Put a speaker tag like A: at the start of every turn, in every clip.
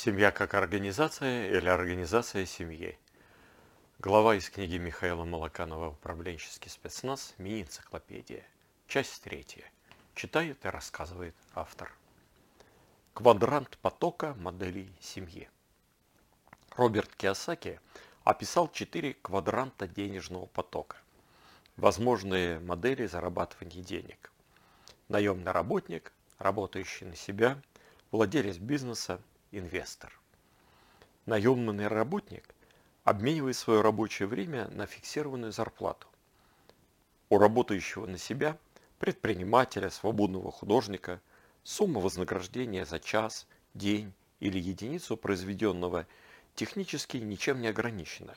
A: Семья как организация или организация семьи. Глава из книги Михаила Малаканова «Управленческий спецназ. Мини-энциклопедия». Часть третья. Читает и рассказывает автор. Квадрант потока моделей семьи. Роберт Киосаки описал четыре квадранта денежного потока. Возможные модели зарабатывания денег. Наемный работник, работающий на себя, владелец бизнеса, инвестор. Наемный работник обменивает свое рабочее время на фиксированную зарплату. У работающего на себя, предпринимателя, свободного художника, сумма вознаграждения за час, день или единицу произведенного технически ничем не ограничена,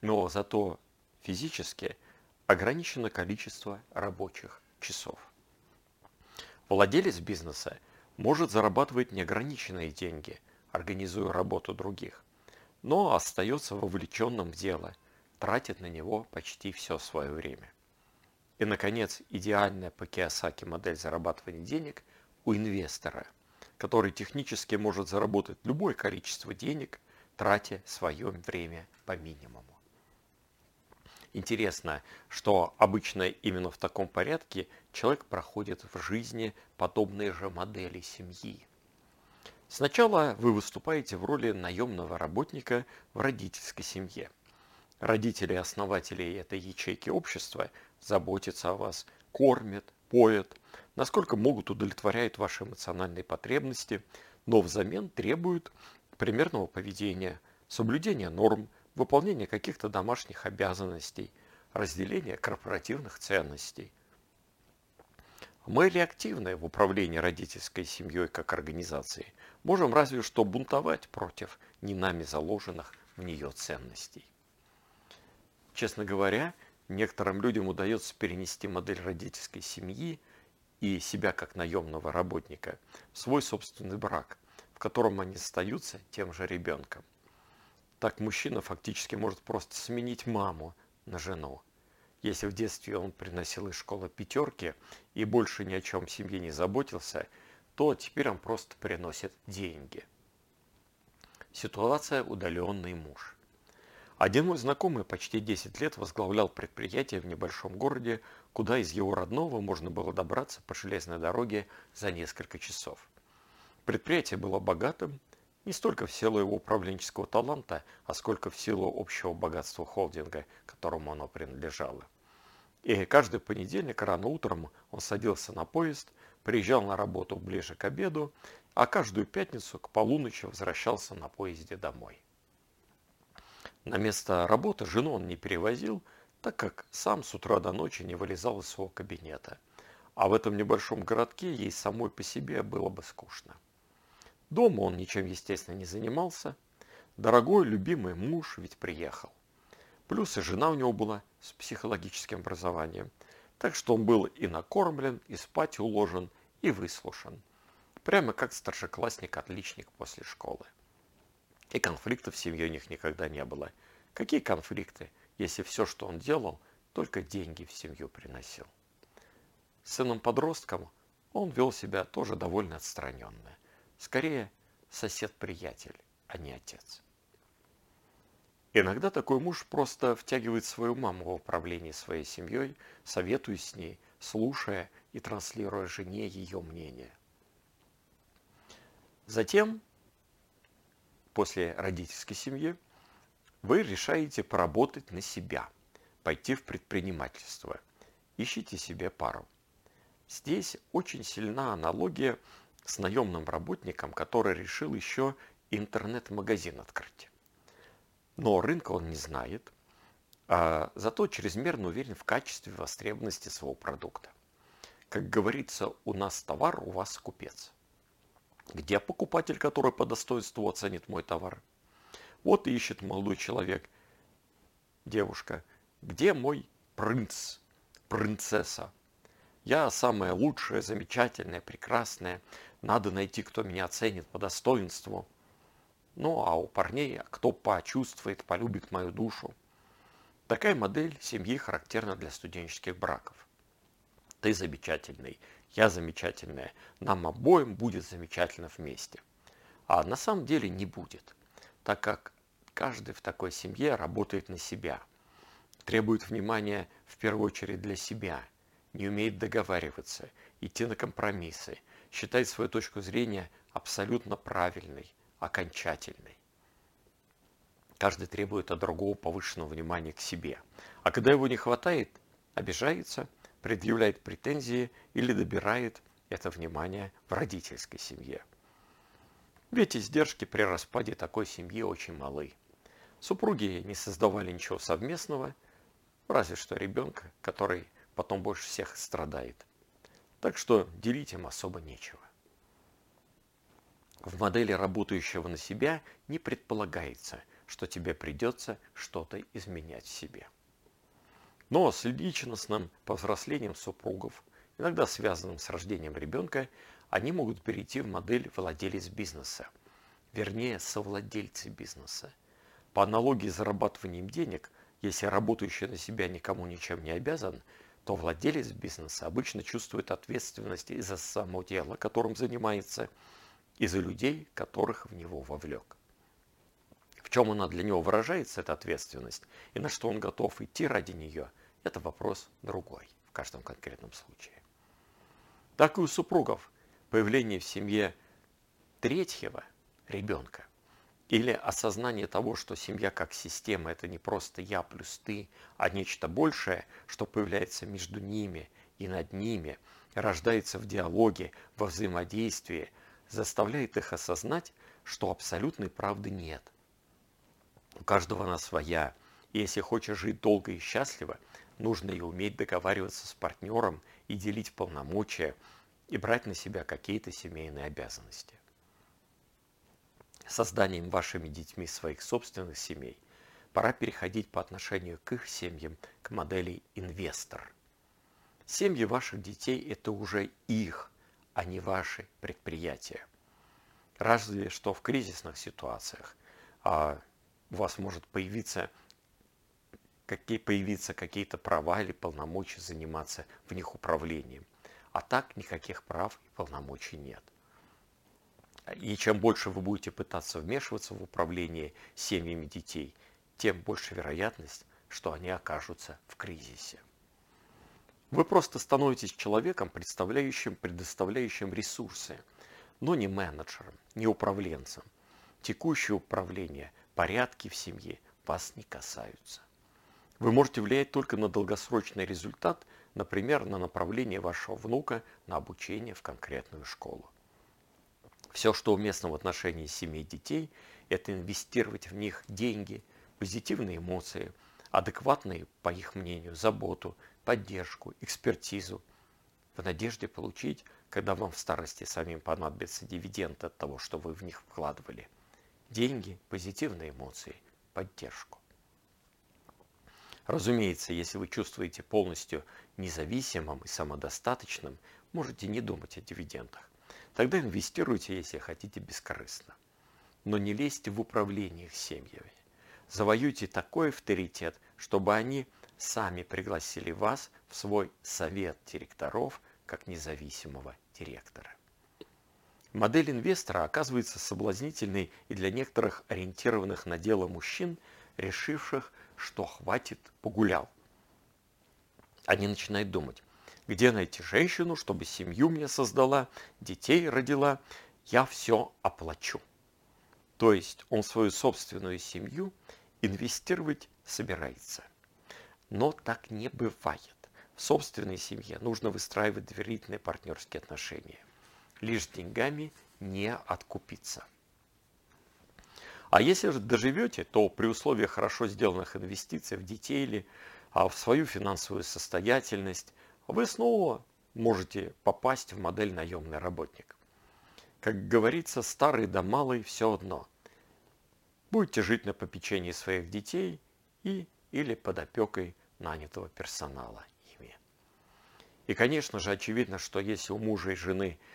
A: но зато физически ограничено количество рабочих часов. Владелец бизнеса – может зарабатывать неограниченные деньги, организуя работу других, но остается вовлеченным в дело, тратит на него почти все свое время. И, наконец, идеальная по Киосаки модель зарабатывания денег у инвестора, который технически может заработать любое количество денег, тратя свое время по минимуму. Интересно, что обычно именно в таком порядке человек проходит в жизни подобные же модели семьи. Сначала вы выступаете в роли наемного работника в родительской семье. Родители основатели этой ячейки общества заботятся о вас, кормят, поят, насколько могут удовлетворяют ваши эмоциональные потребности, но взамен требуют примерного поведения, соблюдения норм, выполнение каких-то домашних обязанностей, разделение корпоративных ценностей. Мы реактивны в управлении родительской семьей как организацией. Можем разве что бунтовать против не нами заложенных в нее ценностей. Честно говоря, некоторым людям удается перенести модель родительской семьи и себя как наемного работника в свой собственный брак, в котором они остаются тем же ребенком. Так мужчина фактически может просто сменить маму на жену. Если в детстве он приносил из школы пятерки и больше ни о чем в семье не заботился, то теперь он просто приносит деньги. Ситуация «Удаленный муж». Один мой знакомый почти 10 лет возглавлял предприятие в небольшом городе, куда из его родного можно было добраться по железной дороге за несколько часов. Предприятие было богатым, не столько в силу его управленческого таланта, а сколько в силу общего богатства холдинга, которому оно принадлежало. И каждый понедельник рано утром он садился на поезд, приезжал на работу ближе к обеду, а каждую пятницу к полуночи возвращался на поезде домой. На место работы жену он не перевозил, так как сам с утра до ночи не вылезал из своего кабинета. А в этом небольшом городке ей самой по себе было бы скучно. Дома он ничем, естественно, не занимался. Дорогой, любимый муж ведь приехал. Плюс и жена у него была с психологическим образованием. Так что он был и накормлен, и спать уложен, и выслушан. Прямо как старшеклассник-отличник после школы. И конфликтов в семье у них никогда не было. Какие конфликты, если все, что он делал, только деньги в семью приносил? Сыном-подростком он вел себя тоже довольно отстраненно. Скорее, сосед-приятель, а не отец. Иногда такой муж просто втягивает свою маму в управление своей семьей, советуясь с ней, слушая и транслируя жене ее мнение. Затем, после родительской семьи, вы решаете поработать на себя, пойти в предпринимательство. Ищите себе пару. Здесь очень сильна аналогия с наемным работником, который решил еще интернет-магазин открыть. Но рынка он не знает, а зато чрезмерно уверен в качестве востребованности своего продукта. Как говорится, у нас товар, у вас купец. Где покупатель, который по достоинству оценит мой товар? Вот и ищет молодой человек, девушка, где мой принц, принцесса? Я самая лучшая, замечательная, прекрасная. Надо найти, кто меня оценит по достоинству. Ну а у парней, кто почувствует, полюбит мою душу. Такая модель семьи характерна для студенческих браков. Ты замечательный, я замечательная, нам обоим будет замечательно вместе. А на самом деле не будет, так как каждый в такой семье работает на себя, требует внимания в первую очередь для себя, не умеет договариваться, идти на компромиссы, считает свою точку зрения абсолютно правильной, окончательной. Каждый требует от другого повышенного внимания к себе. А когда его не хватает, обижается, предъявляет претензии или добирает это внимание в родительской семье. Ведь издержки при распаде такой семьи очень малы. Супруги не создавали ничего совместного, разве что ребенка, который потом больше всех страдает. Так что делить им особо нечего. В модели работающего на себя не предполагается, что тебе придется что-то изменять в себе. Но с личностным повзрослением супругов, иногда связанным с рождением ребенка, они могут перейти в модель владелец бизнеса, вернее, совладельцы бизнеса. По аналогии с зарабатыванием денег, если работающий на себя никому ничем не обязан, то владелец бизнеса обычно чувствует ответственность и за само дело, которым занимается, и за людей, которых в него вовлек. В чем она для него выражается, эта ответственность, и на что он готов идти ради нее, это вопрос другой в каждом конкретном случае. Так и у супругов появление в семье третьего ребенка или осознание того, что семья как система – это не просто я плюс ты, а нечто большее, что появляется между ними и над ними, рождается в диалоге, во взаимодействии, заставляет их осознать, что абсолютной правды нет – у каждого она своя. И если хочешь жить долго и счастливо, нужно и уметь договариваться с партнером и делить полномочия, и брать на себя какие-то семейные обязанности. Созданием вашими детьми своих собственных семей пора переходить по отношению к их семьям к модели инвестор. Семьи ваших детей – это уже их, а не ваши предприятия. Разве что в кризисных ситуациях, а у вас может появиться какие появиться какие-то права или полномочия заниматься в них управлением. А так никаких прав и полномочий нет. И чем больше вы будете пытаться вмешиваться в управление семьями детей, тем больше вероятность, что они окажутся в кризисе. Вы просто становитесь человеком, представляющим, предоставляющим ресурсы, но не менеджером, не управленцем. Текущее управление порядки в семье вас не касаются. Вы можете влиять только на долгосрочный результат, например, на направление вашего внука на обучение в конкретную школу. Все, что уместно в отношении семей детей, это инвестировать в них деньги, позитивные эмоции, адекватные, по их мнению, заботу, поддержку, экспертизу, в надежде получить, когда вам в старости самим понадобятся дивиденды от того, что вы в них вкладывали – деньги, позитивные эмоции, поддержку. Разумеется, если вы чувствуете полностью независимым и самодостаточным, можете не думать о дивидендах. Тогда инвестируйте, если хотите, бескорыстно. Но не лезьте в управление их семьями. Завоюйте такой авторитет, чтобы они сами пригласили вас в свой совет директоров как независимого директора. Модель инвестора оказывается соблазнительной и для некоторых ориентированных на дело мужчин, решивших, что хватит погулял. Они начинают думать, где найти женщину, чтобы семью мне создала, детей родила, я все оплачу. То есть он свою собственную семью инвестировать собирается. Но так не бывает. В собственной семье нужно выстраивать доверительные партнерские отношения лишь деньгами не откупиться. А если же доживете, то при условии хорошо сделанных инвестиций в детей или а, в свою финансовую состоятельность, вы снова можете попасть в модель наемный работник. Как говорится, старый да малый все одно. Будете жить на попечении своих детей и или под опекой нанятого персонала ими. И, конечно же, очевидно, что если у мужа и жены –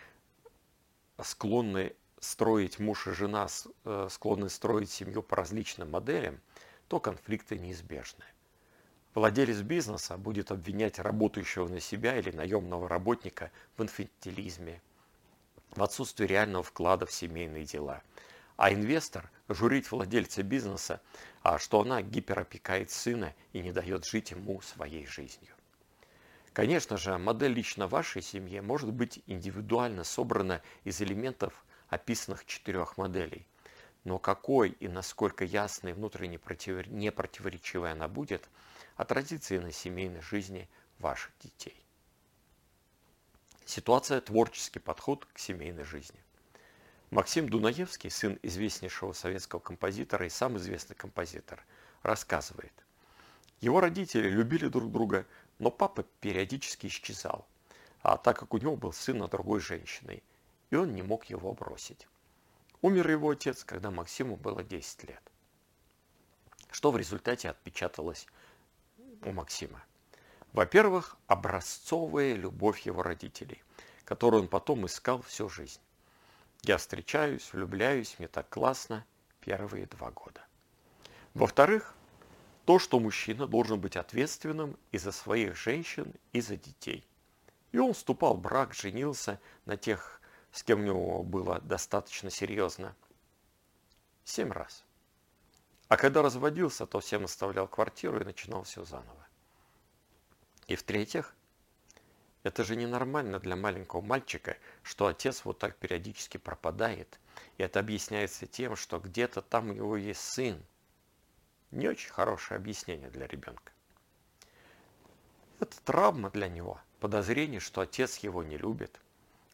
A: склонны строить муж и жена, э, склонны строить семью по различным моделям, то конфликты неизбежны. Владелец бизнеса будет обвинять работающего на себя или наемного работника в инфантилизме, в отсутствие реального вклада в семейные дела. А инвестор журить владельца бизнеса, а что она гиперопекает сына и не дает жить ему своей жизнью. Конечно же, модель лично вашей семьи может быть индивидуально собрана из элементов описанных четырех моделей. Но какой и насколько ясной, внутренне не противоречивой она будет, отразится и на семейной жизни ваших детей. Ситуация – творческий подход к семейной жизни. Максим Дунаевский, сын известнейшего советского композитора и сам известный композитор, рассказывает. Его родители любили друг друга, но папа периодически исчезал, а так как у него был сын от другой женщины, и он не мог его бросить. Умер его отец, когда Максиму было 10 лет. Что в результате отпечаталось у Максима? Во-первых, образцовая любовь его родителей, которую он потом искал всю жизнь. Я встречаюсь, влюбляюсь, мне так классно первые два года. Во-вторых, то, что мужчина должен быть ответственным и за своих женщин, и за детей. И он вступал в брак, женился на тех, с кем у него было достаточно серьезно. Семь раз. А когда разводился, то всем оставлял квартиру и начинал все заново. И в-третьих, это же ненормально для маленького мальчика, что отец вот так периодически пропадает. И это объясняется тем, что где-то там у него есть сын. Не очень хорошее объяснение для ребенка. Это травма для него, подозрение, что отец его не любит.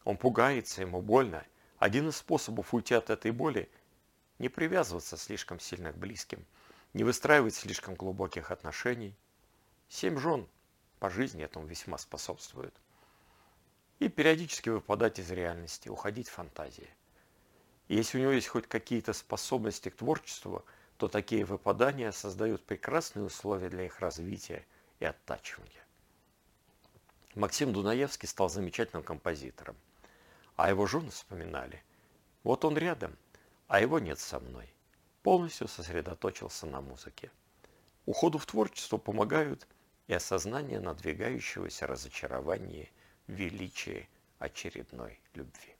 A: Он пугается, ему больно. Один из способов уйти от этой боли – не привязываться слишком сильно к близким, не выстраивать слишком глубоких отношений. Семь жен по жизни этому весьма способствуют. И периодически выпадать из реальности, уходить в фантазии. И если у него есть хоть какие-то способности к творчеству, то такие выпадания создают прекрасные условия для их развития и оттачивания. Максим Дунаевский стал замечательным композитором. А его жены вспоминали. Вот он рядом, а его нет со мной. Полностью сосредоточился на музыке. Уходу в творчество помогают – и осознание надвигающегося разочарования в величии очередной любви.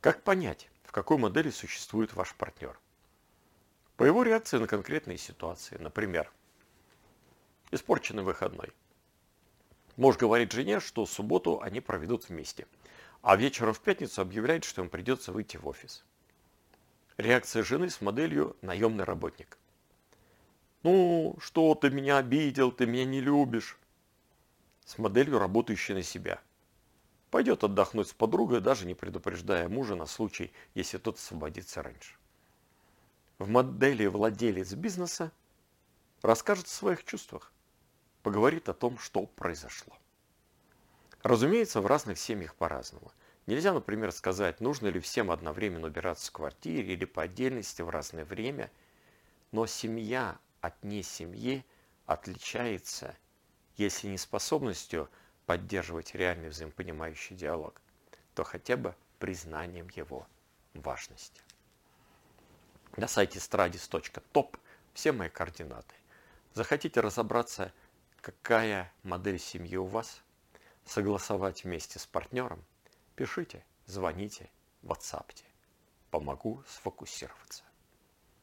A: Как понять, в какой модели существует ваш партнер? По его реакции на конкретные ситуации, например, испорченный выходной. Муж говорит жене, что субботу они проведут вместе, а вечером в пятницу объявляет, что им придется выйти в офис. Реакция жены с моделью «наемный работник». Ну, что ты меня обидел, ты меня не любишь. С моделью, работающей на себя. Пойдет отдохнуть с подругой, даже не предупреждая мужа на случай, если тот освободится раньше. В модели владелец бизнеса расскажет о своих чувствах, поговорит о том, что произошло. Разумеется, в разных семьях по-разному. Нельзя, например, сказать, нужно ли всем одновременно убираться в квартире или по отдельности в разное время, но семья от несемьи отличается, если не способностью поддерживать реальный взаимопонимающий диалог, то хотя бы признанием его важности. На сайте stradis.top все мои координаты. Захотите разобраться, какая модель семьи у вас, согласовать вместе с партнером, пишите, звоните, ватсапте. Помогу сфокусироваться.